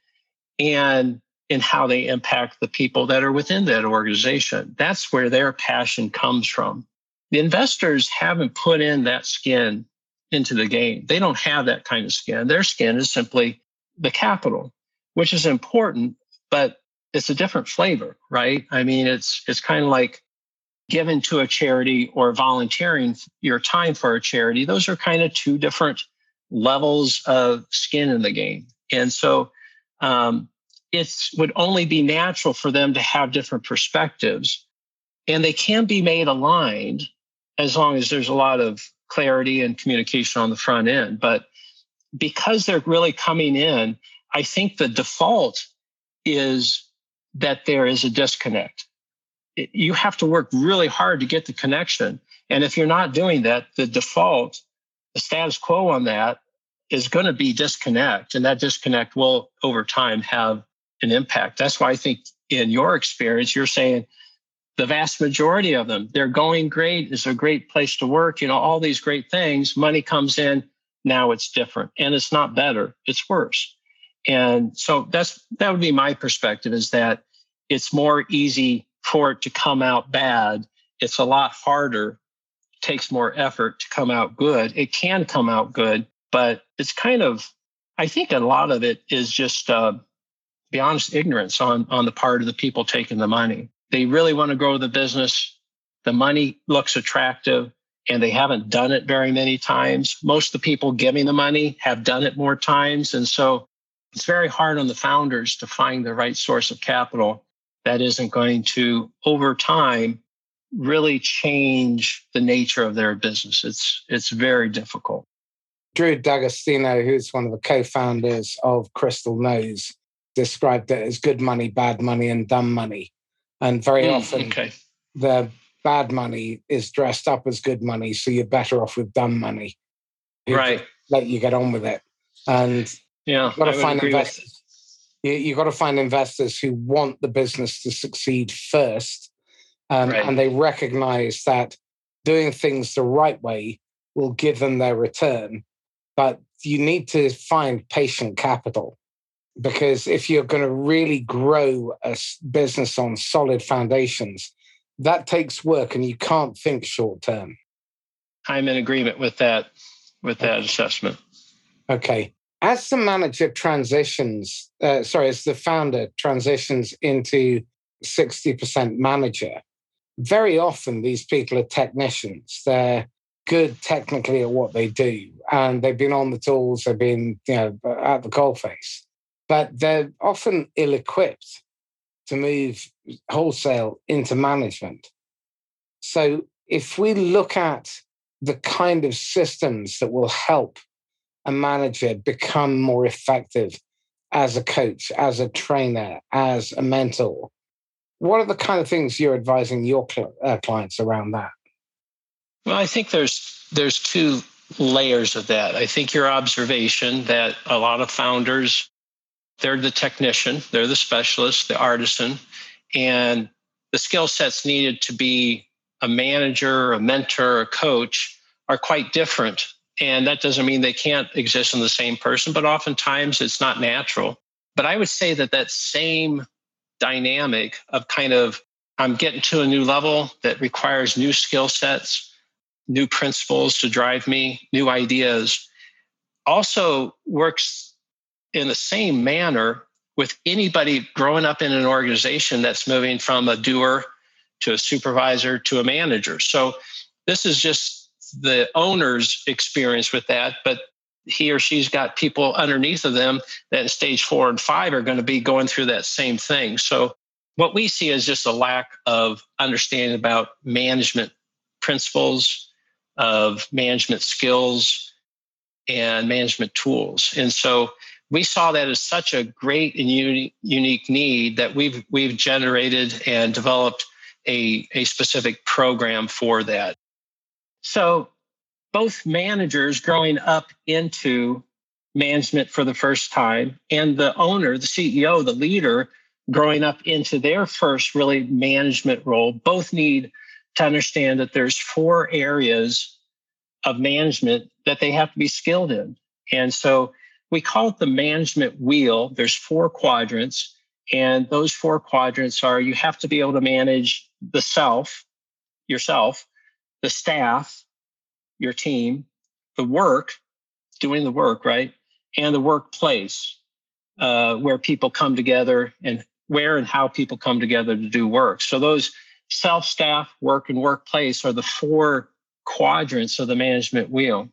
and in how they impact the people that are within that organization. That's where their passion comes from. The investors haven't put in that skin into the game. They don't have that kind of skin. Their skin is simply the capital, which is important, but it's a different flavor, right? I mean, it's it's kind of like giving to a charity or volunteering your time for a charity. Those are kind of two different levels of skin in the game, and so um, it would only be natural for them to have different perspectives, and they can be made aligned as long as there's a lot of clarity and communication on the front end. But because they're really coming in, I think the default is that there is a disconnect. You have to work really hard to get the connection. And if you're not doing that, the default, the status quo on that is going to be disconnect. And that disconnect will over time have an impact. That's why I think in your experience, you're saying the vast majority of them, they're going great. It's a great place to work. You know, all these great things. Money comes in. Now it's different. And it's not better, it's worse. And so that's that would be my perspective is that it's more easy for it to come out bad. It's a lot harder, takes more effort to come out good. It can come out good, but it's kind of, I think a lot of it is just, uh, be honest, ignorance on, on the part of the people taking the money. They really want to grow the business. The money looks attractive and they haven't done it very many times. Most of the people giving the money have done it more times. And so it's very hard on the founders to find the right source of capital that isn't going to, over time, really change the nature of their business. It's it's very difficult. Drew D'Agostino, who's one of the co-founders of Crystal Knows, described it as good money, bad money, and dumb money. And very mm, often okay. the bad money is dressed up as good money, so you're better off with dumb money. Right. Let you get on with it. And yeah, you've got to find investors. You, you've got to find investors who want the business to succeed first, um, right. and they recognize that doing things the right way will give them their return. But you need to find patient capital because if you're going to really grow a business on solid foundations, that takes work, and you can't think short term. I'm in agreement with that with that okay. assessment. Okay as the manager transitions, uh, sorry, as the founder transitions into 60% manager, very often these people are technicians. They're good technically at what they do and they've been on the tools, they've been, you know, at the coalface, but they're often ill equipped to move wholesale into management. So if we look at the kind of systems that will help a manager become more effective as a coach, as a trainer, as a mentor, what are the kind of things you're advising your cl- uh, clients around that? Well, I think there's there's two layers of that. I think your observation that a lot of founders they're the technician, they're the specialist, the artisan, and the skill sets needed to be a manager, a mentor, a coach are quite different. And that doesn't mean they can't exist in the same person, but oftentimes it's not natural. But I would say that that same dynamic of kind of I'm getting to a new level that requires new skill sets, new principles to drive me, new ideas, also works in the same manner with anybody growing up in an organization that's moving from a doer to a supervisor to a manager. So this is just the owner's experience with that, but he or she's got people underneath of them that in stage four and five are going to be going through that same thing. So what we see is just a lack of understanding about management principles, of management skills and management tools. And so we saw that as such a great and uni- unique need that we've we've generated and developed a, a specific program for that. So both managers growing up into management for the first time and the owner, the CEO, the leader growing up into their first really management role both need to understand that there's four areas of management that they have to be skilled in. And so we call it the management wheel. There's four quadrants, and those four quadrants are you have to be able to manage the self, yourself, the staff, your team, the work, doing the work, right? And the workplace, uh, where people come together and where and how people come together to do work. So those self, staff, work, and workplace are the four quadrants of the management wheel.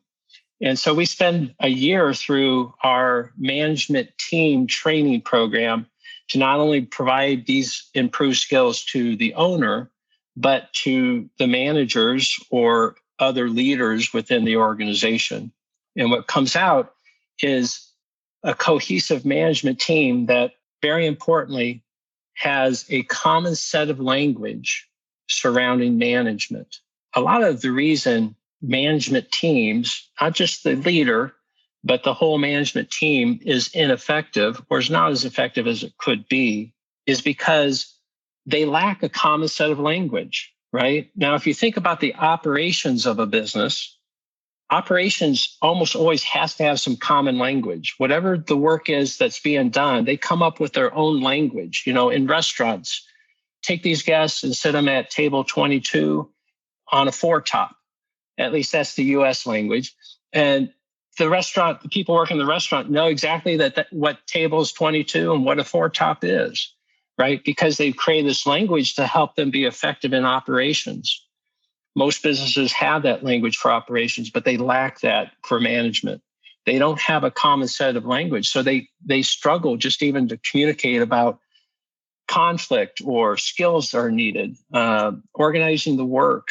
And so we spend a year through our management team training program to not only provide these improved skills to the owner, but to the managers or other leaders within the organization. And what comes out is a cohesive management team that, very importantly, has a common set of language surrounding management. A lot of the reason management teams, not just the leader, but the whole management team is ineffective or is not as effective as it could be, is because they lack a common set of language, right? Now, if you think about the operations of a business, operations almost always has to have some common language. Whatever the work is that's being done, they come up with their own language. You know, in restaurants, take these guests and sit them at table 22 on a four top. At least that's the US language. And the restaurant, the people working in the restaurant know exactly that, that what table is 22 and what a four top is, right? Because they've created this language to help them be effective in operations. Most businesses have that language for operations, but they lack that for management. They don't have a common set of language. So they they struggle just even to communicate about conflict or skills that are needed, uh, organizing the work,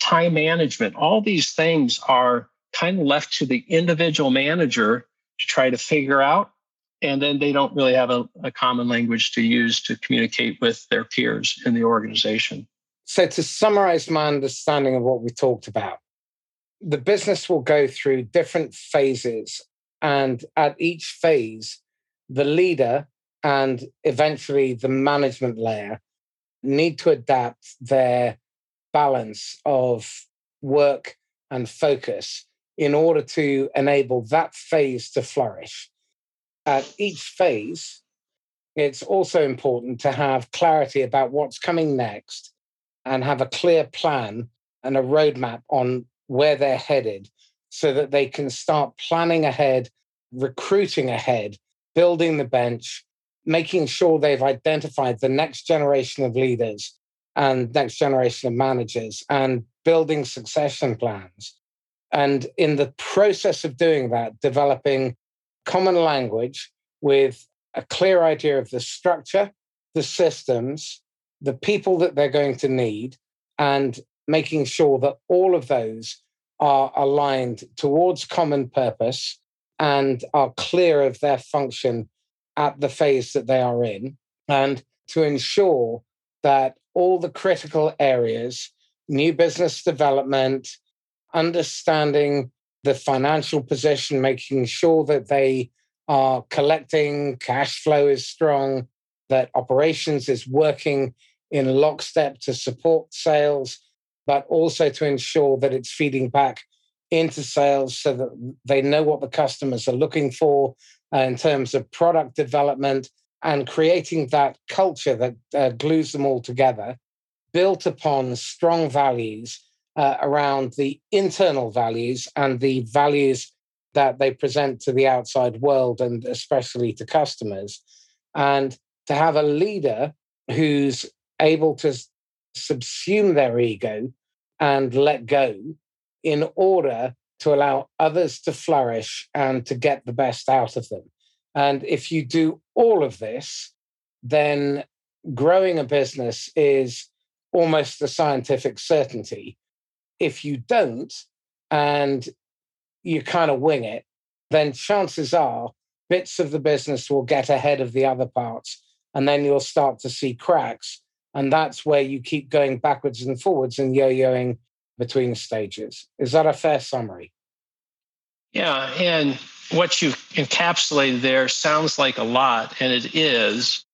time management. All these things are kind of left to the individual manager to try to figure out. And then they don't really have a, a common language to use to communicate with their peers in the organization. So, to summarize my understanding of what we talked about, the business will go through different phases. And at each phase, the leader and eventually the management layer need to adapt their balance of work and focus in order to enable that phase to flourish. At each phase, it's also important to have clarity about what's coming next and have a clear plan and a roadmap on where they're headed so that they can start planning ahead, recruiting ahead, building the bench, making sure they've identified the next generation of leaders and next generation of managers and building succession plans. And in the process of doing that, developing common language with a clear idea of the structure, the systems, the people that they're going to need, and making sure that all of those are aligned towards common purpose and are clear of their function at the phase that they are in, and to ensure that all the critical areas, new business development, understanding the financial position, making sure that they are collecting, cash flow is strong, that operations is working in lockstep to support sales, but also to ensure that it's feeding back into sales so that they know what the customers are looking for in terms of product development and creating that culture that uh, glues them all together, built upon strong values uh, around the internal values and the values that they present to the outside world and especially to customers. And to have a leader who's able to subsume their ego and let go in order to allow others to flourish and to get the best out of them. And if you do all of this, then growing a business is almost a scientific certainty. If you don't, and you kind of wing it, then chances are bits of the business will get ahead of the other parts. And then you'll start to see cracks. And that's where you keep going backwards and forwards and yo yoing between stages. Is that a fair summary? Yeah. And what you've encapsulated there sounds like a lot, and it is.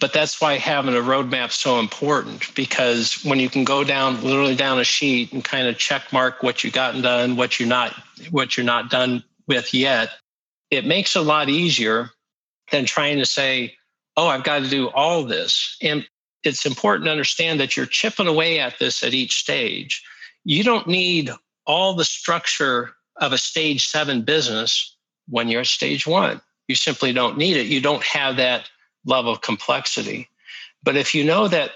But that's why having a roadmap so important because when you can go down literally down a sheet and kind of check mark what you've gotten done, what you're not, what you're not done with yet, it makes it a lot easier than trying to say, "Oh, I've got to do all this." And it's important to understand that you're chipping away at this at each stage. You don't need all the structure of a stage seven business when you're at stage one. You simply don't need it. You don't have that level of complexity. But if you know that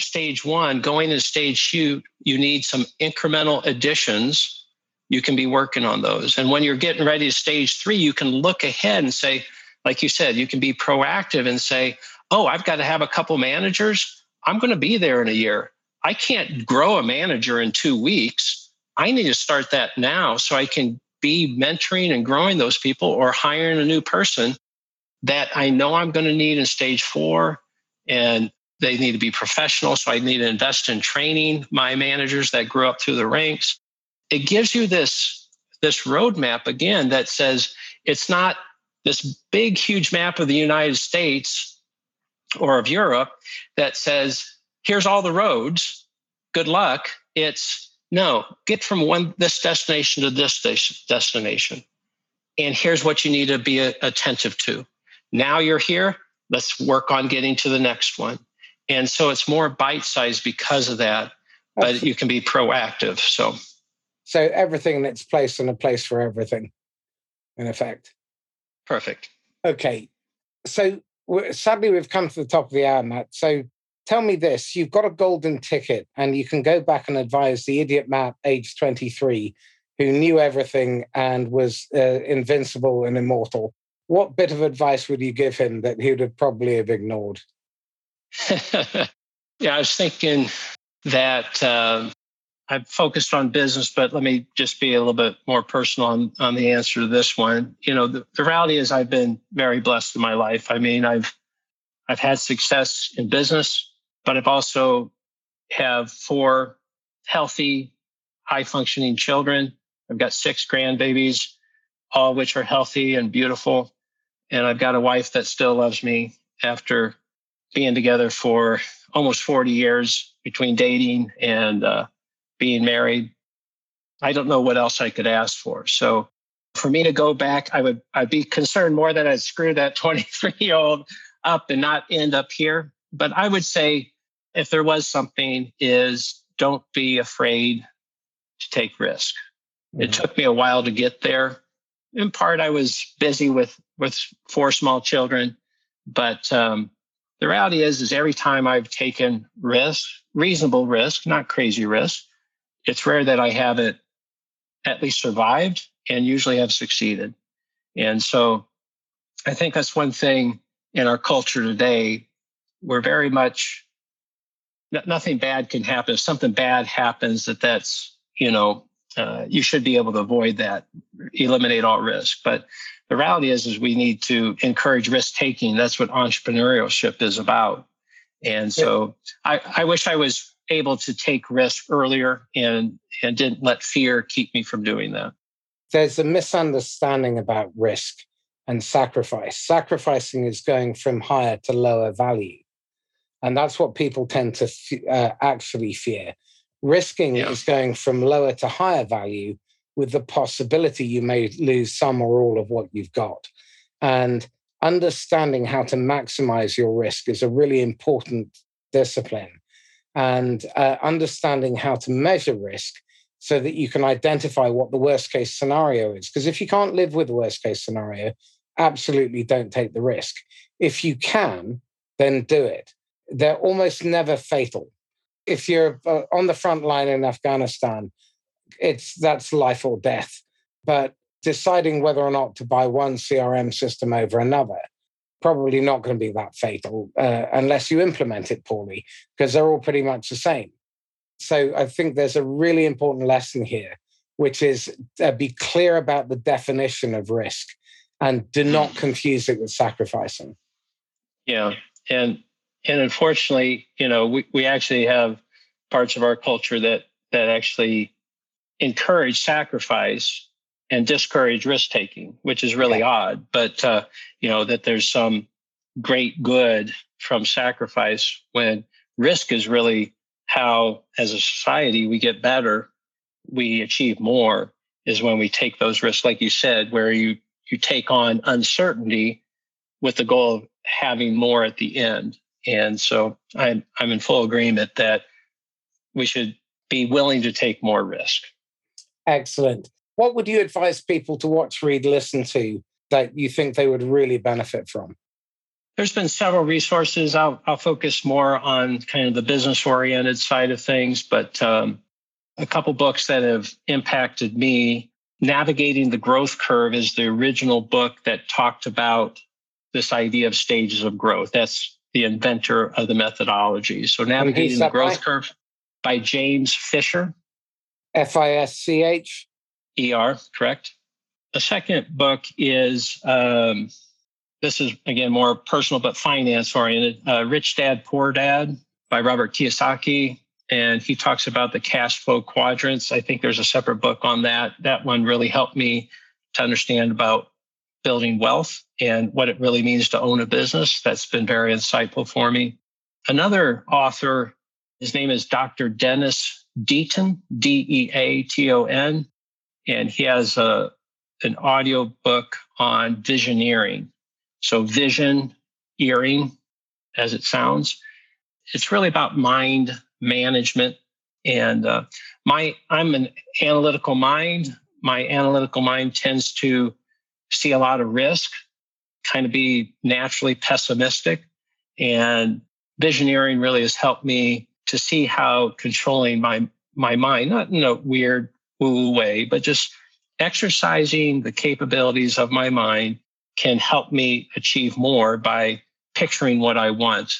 stage one, going to stage two, you need some incremental additions, you can be working on those. And when you're getting ready to stage three, you can look ahead and say, like you said, you can be proactive and say, oh, I've got to have a couple managers. I'm going to be there in a year. I can't grow a manager in two weeks. I need to start that now so I can be mentoring and growing those people or hiring a new person that I know I'm going to need in stage four. And they need to be professional. So I need to invest in training my managers that grew up through the ranks. It gives you this, this roadmap again that says it's not this big, huge map of the United States or of Europe that says, here's all the roads. Good luck. It's no, get from one this destination to this destination. And here's what you need to be attentive to. Now you're here, let's work on getting to the next one. And so it's more bite sized because of that, but you can be proactive. So, so everything that's placed in a place for everything, in effect. Perfect. Okay. So sadly, we've come to the top of the hour, Matt. So tell me this you've got a golden ticket and you can go back and advise the idiot Matt, age 23, who knew everything and was uh, invincible and immortal. What bit of advice would you give him that he would have probably have ignored? yeah, I was thinking that uh, I've focused on business, but let me just be a little bit more personal on, on the answer to this one. You know, the, the reality is I've been very blessed in my life. I mean, I've I've had success in business but I've also have four healthy, high functioning children. I've got six grandbabies, all which are healthy and beautiful. And I've got a wife that still loves me after being together for almost 40 years between dating and uh, being married. I don't know what else I could ask for. So for me to go back, I would I'd be concerned more that I'd screw that 23 year old up and not end up here. But I would say if there was something, is don't be afraid to take risk. Mm-hmm. It took me a while to get there. In part, I was busy with with four small children, but um, the reality is, is every time I've taken risk, reasonable risk, not crazy risk, it's rare that I haven't at least survived and usually have succeeded. And so I think that's one thing in our culture today. We're very much nothing bad can happen. If something bad happens, that that's you know uh, you should be able to avoid that, eliminate all risk. But the reality is, is we need to encourage risk taking. That's what entrepreneurship is about. And so I, I wish I was able to take risk earlier and and didn't let fear keep me from doing that. There's a misunderstanding about risk and sacrifice. Sacrificing is going from higher to lower value. And that's what people tend to uh, actually fear. Risking yeah. is going from lower to higher value with the possibility you may lose some or all of what you've got. And understanding how to maximize your risk is a really important discipline. And uh, understanding how to measure risk so that you can identify what the worst case scenario is. Because if you can't live with the worst case scenario, absolutely don't take the risk. If you can, then do it. They're almost never fatal. If you're uh, on the front line in Afghanistan, it's that's life or death. But deciding whether or not to buy one CRM system over another, probably not going to be that fatal uh, unless you implement it poorly, because they're all pretty much the same. So I think there's a really important lesson here, which is uh, be clear about the definition of risk and do not confuse it with sacrificing. Yeah. And and unfortunately, you know, we, we actually have parts of our culture that that actually encourage sacrifice and discourage risk taking, which is really yeah. odd. But uh, you know that there's some great good from sacrifice when risk is really how, as a society, we get better, we achieve more. Is when we take those risks, like you said, where you you take on uncertainty with the goal of having more at the end. And so I'm I'm in full agreement that we should be willing to take more risk. Excellent. What would you advise people to watch, read, listen to that you think they would really benefit from? There's been several resources. I'll, I'll focus more on kind of the business oriented side of things, but um, a couple books that have impacted me. Navigating the Growth Curve is the original book that talked about this idea of stages of growth. That's the inventor of the methodology. So, Navigating the Growth? Curve by James Fischer. F I S C H? E R, correct. The second book is um, this is again more personal but finance oriented. Uh, Rich Dad Poor Dad by Robert Kiyosaki, and he talks about the cash flow quadrants. I think there's a separate book on that. That one really helped me to understand about building wealth and what it really means to own a business. That's been very insightful for me. Another author, his name is Dr. Dennis Deaton, D E A T O N, and he has a an audio book on visioneering. So vision earring, as it sounds, it's really about mind management. And uh, my I'm an analytical mind. My analytical mind tends to see a lot of risk, kind of be naturally pessimistic. And visioneering really has helped me to see how controlling my my mind, not in a weird woo way, but just exercising the capabilities of my mind can help me achieve more by picturing what I want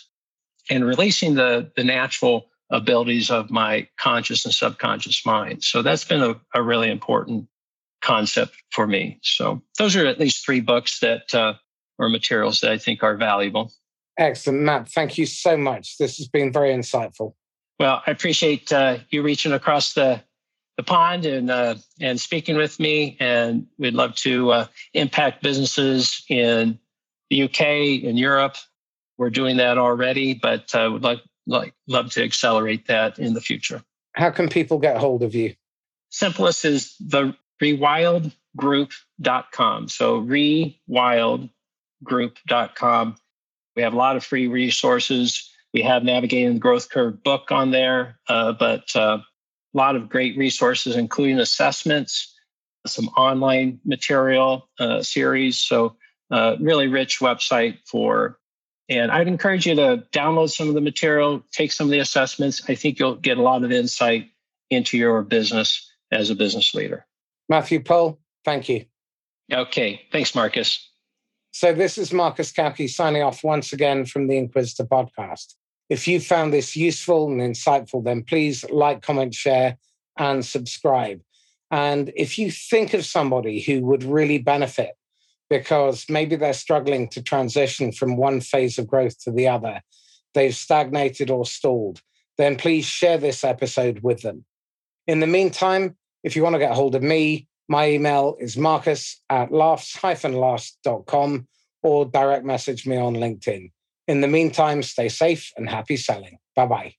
and releasing the, the natural abilities of my conscious and subconscious mind. So that's been a, a really important concept for me. So those are at least three books that uh, or materials that I think are valuable. Excellent, Matt. Thank you so much. This has been very insightful. Well, I appreciate uh, you reaching across the the pond and uh, and speaking with me. And we'd love to uh, impact businesses in the UK and Europe. We're doing that already, but uh, would like like love to accelerate that in the future. How can people get hold of you? Simplest is the rewildgroup.com. So rewildgroup.com. We have a lot of free resources. We have Navigating the Growth Curve book on there, uh, but uh, a lot of great resources, including assessments, some online material uh, series. So, uh, really rich website for. And I'd encourage you to download some of the material, take some of the assessments. I think you'll get a lot of insight into your business as a business leader. Matthew Paul, thank you. Okay. Thanks, Marcus. So this is Marcus Cauchi signing off once again from the Inquisitor podcast. If you found this useful and insightful, then please like, comment, share, and subscribe. And if you think of somebody who would really benefit because maybe they're struggling to transition from one phase of growth to the other, they've stagnated or stalled, then please share this episode with them. In the meantime, if you want to get a hold of me, my email is marcus at laughs-last.com or direct message me on LinkedIn. In the meantime, stay safe and happy selling. Bye bye.